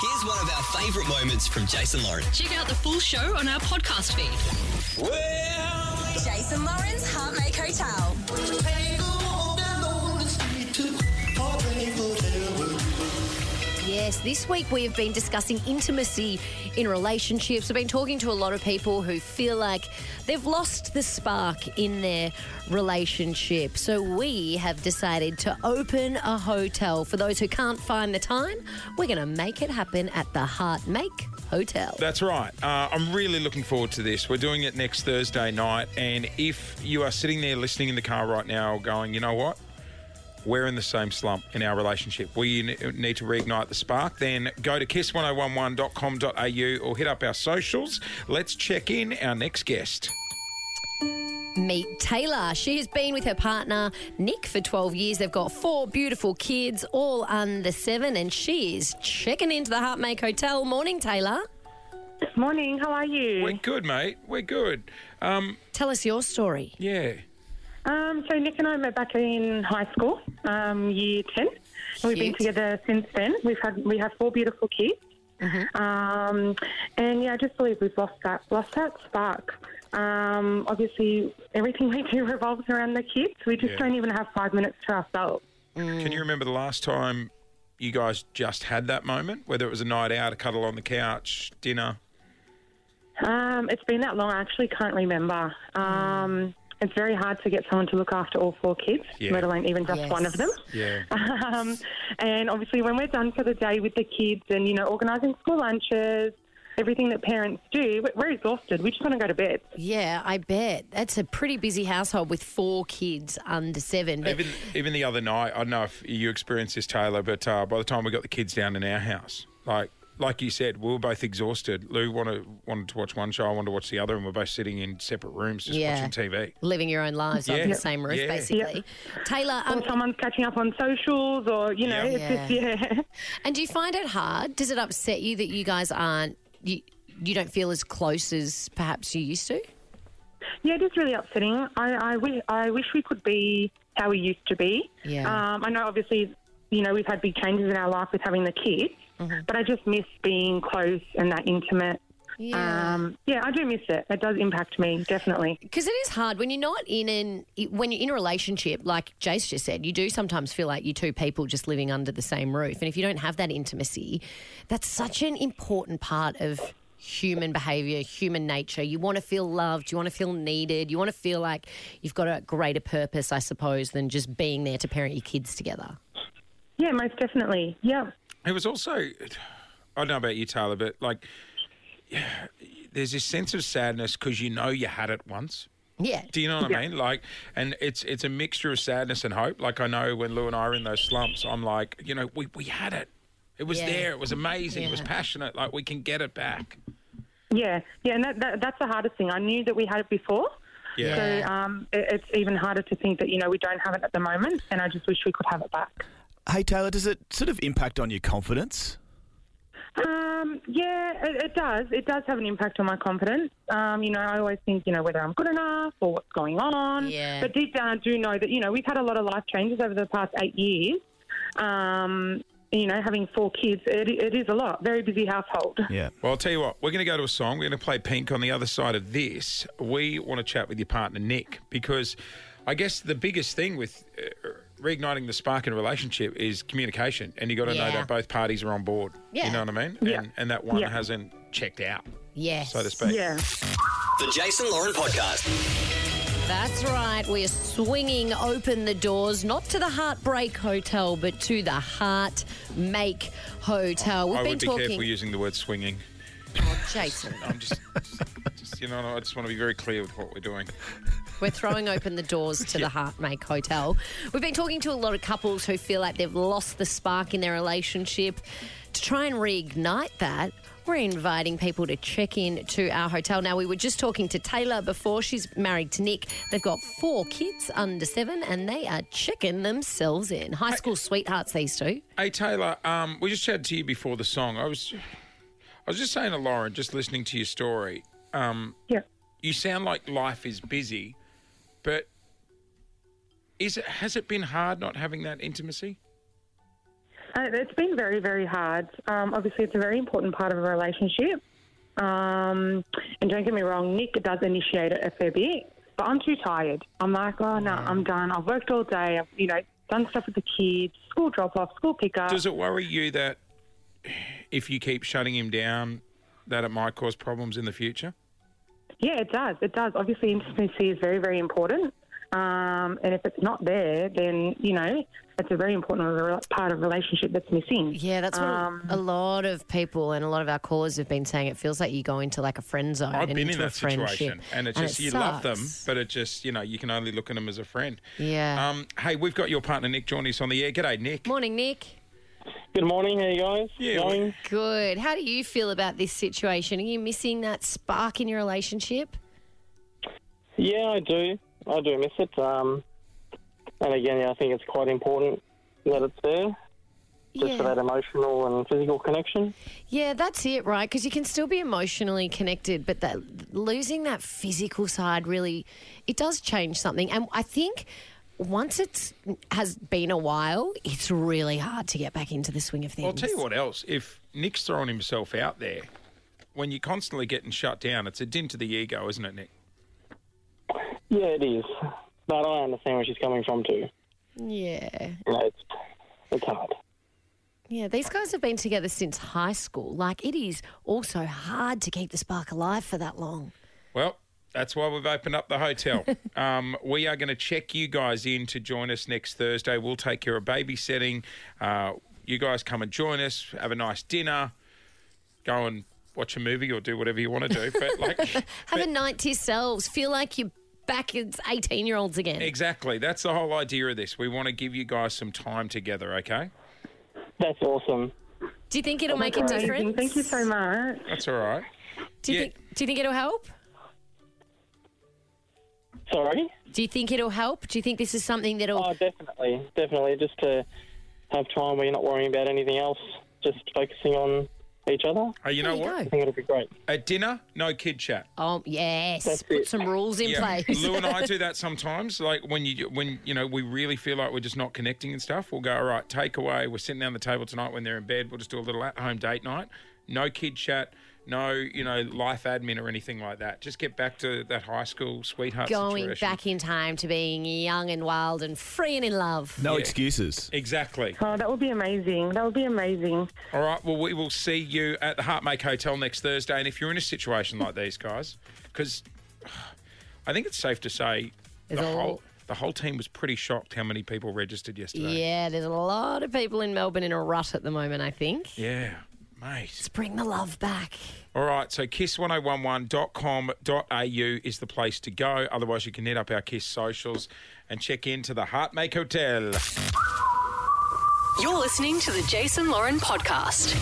Here's one of our favourite moments from Jason Lauren. Check out the full show on our podcast feed. Well, Jason Lauren's Heartmake Hotel. This week we have been discussing intimacy in relationships. We've been talking to a lot of people who feel like they've lost the spark in their relationship. So we have decided to open a hotel. For those who can't find the time, we're going to make it happen at the Heart Make Hotel. That's right. Uh, I'm really looking forward to this. We're doing it next Thursday night. And if you are sitting there listening in the car right now going, you know what? We're in the same slump in our relationship. We n- need to reignite the spark. Then go to kiss1011.com.au or hit up our socials. Let's check in our next guest. Meet Taylor. She has been with her partner Nick for 12 years. They've got four beautiful kids, all under seven, and she is checking into the Heartmake Hotel. Morning, Taylor. Morning, how are you? We're good, mate. We're good. Um, Tell us your story. yeah. Um, so Nick and I met back in high school, um, year ten. And We've been together since then. We've had we have four beautiful kids, um, and yeah, I just believe we've lost that lost that spark. Um, obviously, everything we do revolves around the kids. We just Yeah. don't even have five minutes to ourselves. Can you remember the last time you guys just had that moment? Whether it was a night out, a cuddle on the couch, dinner? Um, it's been that long. I actually can't remember. Um, it's very hard to get someone to look after all four kids, Yeah. let alone even just Yes. one of them. Yeah. Um, and obviously, when we're done for the day with the kids and, you know, organising school lunches, everything that parents do, we- we're exhausted. We just want to go to bed. Yeah, I bet. That's a pretty busy household with four kids under seven. But Even even the other night, I don't know if you experienced this, Taylor, but uh, by the time we got the kids down in our house, like like you said, we were both exhausted. Lou wanted wanted to watch one show, I wanted to watch the other, and we're both sitting in separate rooms just Yeah. watching TV. living your own lives Yeah. under the same roof, Yeah. basically. Taylor, um, or someone's catching up on socials or, you know, Yeah. it's just, yeah. and do you find it hard? Does it upset you that you guys aren't, you, you don't feel as close as perhaps you used to? Yeah, it is really upsetting. I, I, wish, I wish we could be how we used to be. Yeah. Um, I know, obviously, you know, we've had big changes in our life with having the kids, Mm-hmm. but I just miss being close and that intimate. Yeah. Um, yeah, I do miss it. It does impact me, definitely. Because it is hard when you're not in an when you're in a relationship, like Jace just said, you do sometimes feel like you two people just living under the same roof. And if you don't have that intimacy, that's such an important part of human behavior, human nature. You want to feel loved, you want to feel needed, you want to feel like you've got a greater purpose, I suppose, than just being there to parent your kids together. Yeah, most definitely. Yeah. It was also, I don't know about you, Taylor, but like, yeah, there's this sense of sadness because you know you had it once. Yeah. Do you know what I mean? Like, and it's it's a mixture of sadness and hope. Like I know when Lou and I are in those slumps, I'm like, you know, we we had it. It was Yeah. there. It was amazing. It was passionate. Like we can get it back. Yeah, yeah, and that, that, that's the hardest thing. I knew that we had it before, Yeah. so um, it, it's even harder to think that you know we don't have it at the moment, and I just wish we could have it back. Hey Taylor, does it sort of impact on your confidence? Um, yeah, it, it does. It does have an impact on my confidence. Um, you know, I always think you know whether I'm good enough or what's going on. Yeah. But deep down, I do know that you know we've had a lot of life changes over the past eight years. Um, you know, having four kids, it, it is a lot. Very busy household. Yeah. Well, I'll tell you what. We're going to go to a song. We're going to play Pink. On the other side of this, we want to chat with your partner Nick because I guess the biggest thing with uh, reigniting the spark in a relationship is communication, and you got to know that both parties are on board. Yeah. You know what I mean? Yeah. And, and that one Yeah. hasn't checked out, Yes. so to speak. Yeah. The Jason Lauren Podcast. That's right. We are swinging open the doors, not to the Heartbreak Hotel, but to the Heart Make Hotel. We've I been would be talking. careful using the word swinging. Oh, Jason, I'm just, just, just, you know, I just want to be very clear with what we're doing. we're throwing open the doors to the Heart Make Hotel. We've been talking to a lot of couples who feel like they've lost the spark in their relationship. To try and reignite that, we're inviting people to check in to our hotel. Now, we were just talking to Taylor before. She's married to Nick. They've got four kids under seven, and they are checking themselves in. High school sweethearts, these two. Hey Taylor, um, we just chatted to you before the song. I was, I was just saying to Lauren, just listening to your story. Um, Yeah. you sound like life is busy, but is it has it been hard not having that intimacy? Uh, it's been very, very hard. Um, obviously, it's a very important part of a relationship. Um, and don't get me wrong, Nick does initiate it a fair bit, but I'm too tired. I'm like, oh no, I'm done. I've worked all day. I've you know done stuff with the kids, school drop off, school pick up. Does it worry you that if you keep shutting him down, that it might cause problems in the future? Yeah, it does. It does. Obviously, intimacy is very, very important. Um, and if it's not there, then you know it's a very important part of a relationship that's missing. Yeah, that's what Um, a lot of people and a lot of our callers have been saying. It feels like you go into like a friend zone. I've and been into in a that situation, friendship. and it's just it you love them, but it just you know you can only look at them as a friend. Yeah. Um, hey, we've got your partner Nick joining us on the air. G'day, Nick. Morning, Nick. Good morning, how you guys? Yeah, Going? Good. How do you feel about this situation? Are you missing that spark in your relationship? Yeah, I do. I do miss it. Um, and again, yeah, I think it's quite important that it's there, just for that emotional and physical connection. Yeah, that's it, right? Because you can still be emotionally connected, but that losing that physical side really it does change something. And I think once it's has been a while, it's really hard to get back into the swing of things. Well, I'll tell you what else. If Nick's throwing himself out there, when you're constantly getting shut down, it's a dint to the ego, isn't it, Nick? Yeah, it is. But I understand where she's coming from too. Yeah. You know, it's, it's hard. Yeah, these guys have been together since high school. Like, it is also hard to keep the spark alive for that long. Well, that's why we've opened up the hotel. um, we are going to check you guys in to join us next Thursday. We'll take care of babysitting. Uh, you guys come and join us, have a nice dinner, go and watch a movie or do whatever you want to do. But like, Have a night to yourselves. Feel like you're back as 18 year olds again. exactly, that's the whole idea of this. We want to give you guys some time together. Okay, That's awesome. Do you think it'll make a difference? Thank you so much. that's all right. Do you, Yeah. think, do you think it'll help? Sorry? Do you think it'll help? Do you think this is something that'll. Oh, definitely. Definitely. Just to have time where you're not worrying about anything else, just focusing on each other. Oh, you know There you what? I think it'll be great. At dinner, no kid chat. Oh, yes. That's Put it. some rules in place. Lou and I do that sometimes. Like when you when you know we really feel like we're just not connecting and stuff. We'll go all right. Takeaway. We're sitting down the table tonight when they're in bed. We'll just do a little at home date night. No kid chat. No, you know, life admin or anything like that. Just get back to that high school sweetheart Going situation. back in time to being young and wild and free and in love. No Yeah. excuses. Exactly. Oh, that would be amazing. That would be amazing. All right. Well, we will see you at the Heartmake Hotel next Thursday. And if you're in a situation like these guys, because I think it's safe to say the There's a- whole the whole team was pretty shocked how many people registered yesterday. Yeah, there's a lot of people in Melbourne in a rut at the moment, I think. Yeah, mate. Let's bring the love back. All right, so kiss1011.com.au is the place to go. Otherwise, you can hit up our Kiss socials and check into the Heartmake Hotel. You're listening to the Jason Lauren podcast.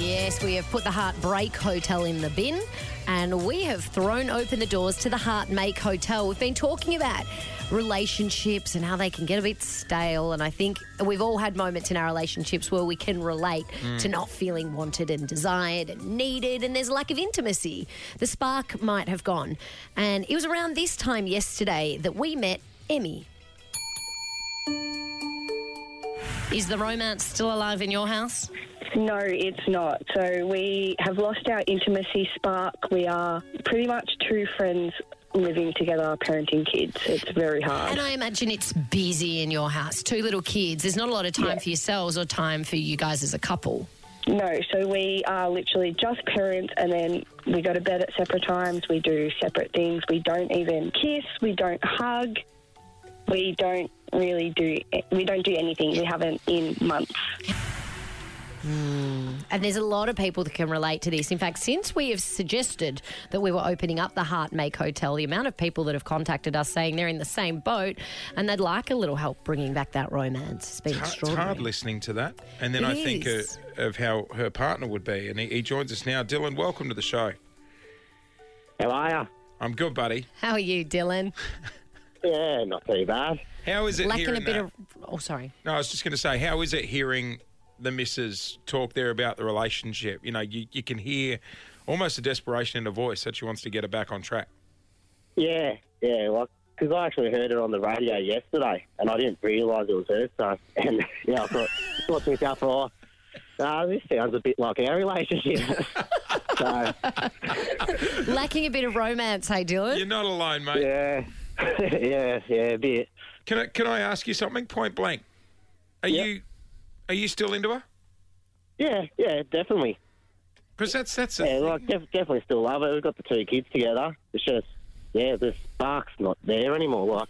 Yes, we have put the Heartbreak Hotel in the bin and we have thrown open the doors to the Heartmake Hotel. We've been talking about relationships and how they can get a bit stale. And I think we've all had moments in our relationships where we can relate to mm. not feeling wanted and desired and needed, and there's a lack of intimacy. The spark might have gone. And it was around this time yesterday that we met Emmy. Is the romance still alive in your house? No, it's not. So we have lost our intimacy spark. We are pretty much two friends living together, parenting kids. It's very hard. And I imagine it's busy in your house. Two little kids. There's not a lot of time for yourselves or time for you guys as a couple. No, so we are literally just parents, and then we go to bed at separate times. We do separate things. We don't even kiss. We don't hug. We don't really do. We don't do anything. We haven't in months. And there's a lot of people that can relate to this. In fact, since we have suggested that we were opening up the Heart Make Hotel, the amount of people that have contacted us saying they're in the same boat and they'd like a little help bringing back that romance has been It's hard- It's extraordinary. hard listening to that. And then It I think uh, of how her partner would be. And he, he joins us now. Dylan, welcome to the show. How are you? I'm good, buddy. How are you, Dylan? Yeah, not too bad. How is it Lacking hearing a bit that? of. Oh, sorry. No, I was just going to say, how is it hearing the missus talk there about the relationship? You know, you, you can hear almost a desperation in her voice that she wants to get her back on track. Yeah, yeah, well, because I actually heard it on the radio yesterday, and I didn't realise it was her. So, and yeah, I thought thought to myself, oh, uh, this sounds a bit like our relationship. so, Lacking a bit of romance, hey Dylan. You're not alone, mate. yeah, yeah, yeah, a bit. Can I can I ask you something point blank? Are Yep. you are you still into her? Yeah, yeah, definitely. Because that's that's a Yeah, thing. like def- definitely still love it. We've got the two kids together. It's just, yeah, the spark's not there anymore. Like,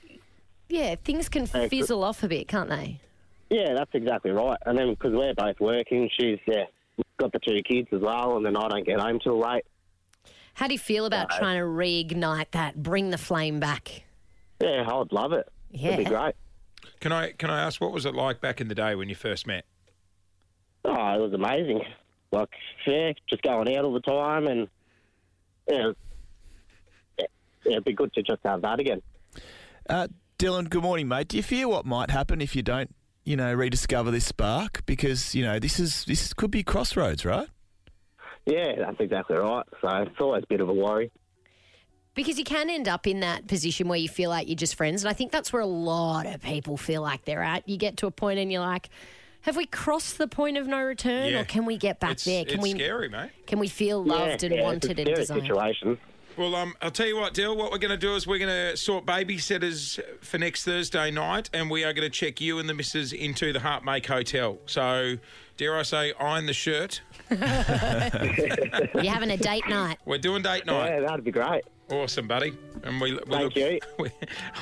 Yeah, things can Hey, fizzle off a bit, can't they? yeah, that's exactly right. And then because we're both working, she's yeah got the two kids as well, and then I don't get home till late. How do you feel about trying to reignite that, bring the flame back? Yeah, I'd love it. Yeah. It'd be great. Can I can I ask what was it like back in the day when you first met? Oh, it was amazing. Like, yeah, just going out all the time, and yeah, yeah, yeah it'd be good to just have that again. Uh, Dylan, good morning, mate. Do you fear what might happen if you don't, you know, rediscover this spark? Because you know this is this could be crossroads, right? Yeah, that's exactly right. So it's always a bit of a worry. Because you can end up in that position where you feel like you're just friends. And I think that's where a lot of people feel like they're at. You get to a point and you're like, have we crossed the point of no return Yeah. or can we get back it's there? Can it's we scary, mate. can we feel loved yeah, and yeah, wanted it's a and desired? situation. Well, um, I'll tell you what, Dill. What we're going to do is we're going to sort babysitters for next Thursday night, and we are going to check you and the missus into the Heartmake Hotel. So, dare I say, iron the shirt. You're having a date night. We're doing date night. Yeah, that'd be great. Awesome, buddy. And we, we Thank look, you. we-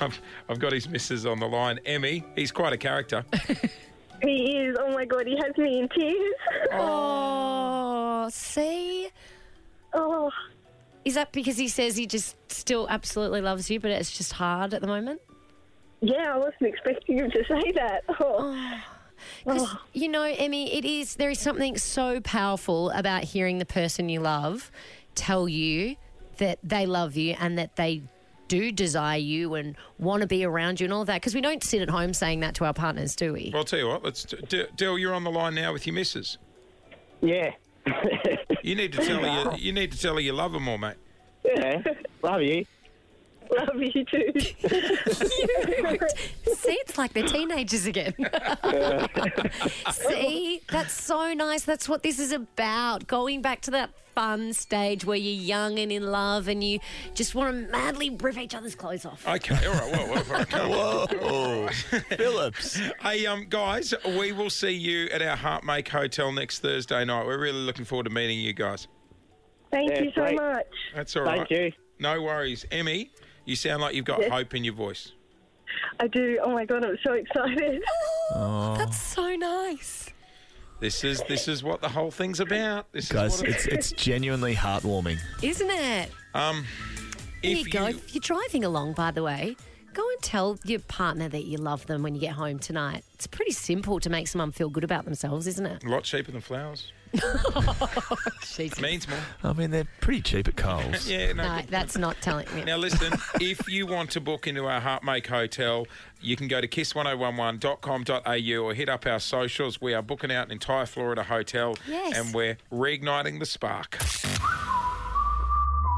I've, I've got his missus on the line, Emmy. He's quite a character. He is. Oh my god, he has me in tears. Oh, see? Oh, Is that because he says he just still absolutely loves you, but it's just hard at the moment? yeah, I wasn't expecting him to say that. Oh, Because you know, Emmy, it is there is something so powerful about hearing the person you love tell you that they love you and that they do desire you and want to be around you and all that. Because we don't sit at home saying that to our partners, do we? Well, I'll tell you what. Let's D- Dill. You're on the line now with your missus. Yeah. You need to tell her. You, you need to tell her you love her more, mate. yeah, love you. Love you too. See, it's like they're teenagers again. See, that's so nice. That's what this is about. Going back to that fun stage where you're young and in love and you just want to madly rip each other's clothes off. Okay. All right. Whoa, whoa, whoa. Whoa, Phillips. Hey, um, guys, we will see you at our Heartmake Hotel next Thursday night. We're really looking forward to meeting you guys. Thank Yeah, you so great. much. That's all right. Thank you. No worries, Emmy. You sound like you've got Yes. hope in your voice. I do. Oh my god, I'm so excited. That's so nice. This is this is what the whole thing's about. This Guys, is what it's it's genuinely heartwarming. Isn't it? um. There If you go. If you're driving along, by the way, go and tell your partner that you love them when you get home tonight. It's pretty simple to make someone feel good about themselves, isn't it? a lot cheaper than flowers. Jesus. Means more. I mean, they're pretty cheap at Coles. Yeah. No. No, good. that's not telling me. Now listen, if you want to book into our Heartmake Hotel, you can go to kiss1011.com.au or hit up our socials. We are booking out an entire Florida hotel Yes. and we're reigniting the spark.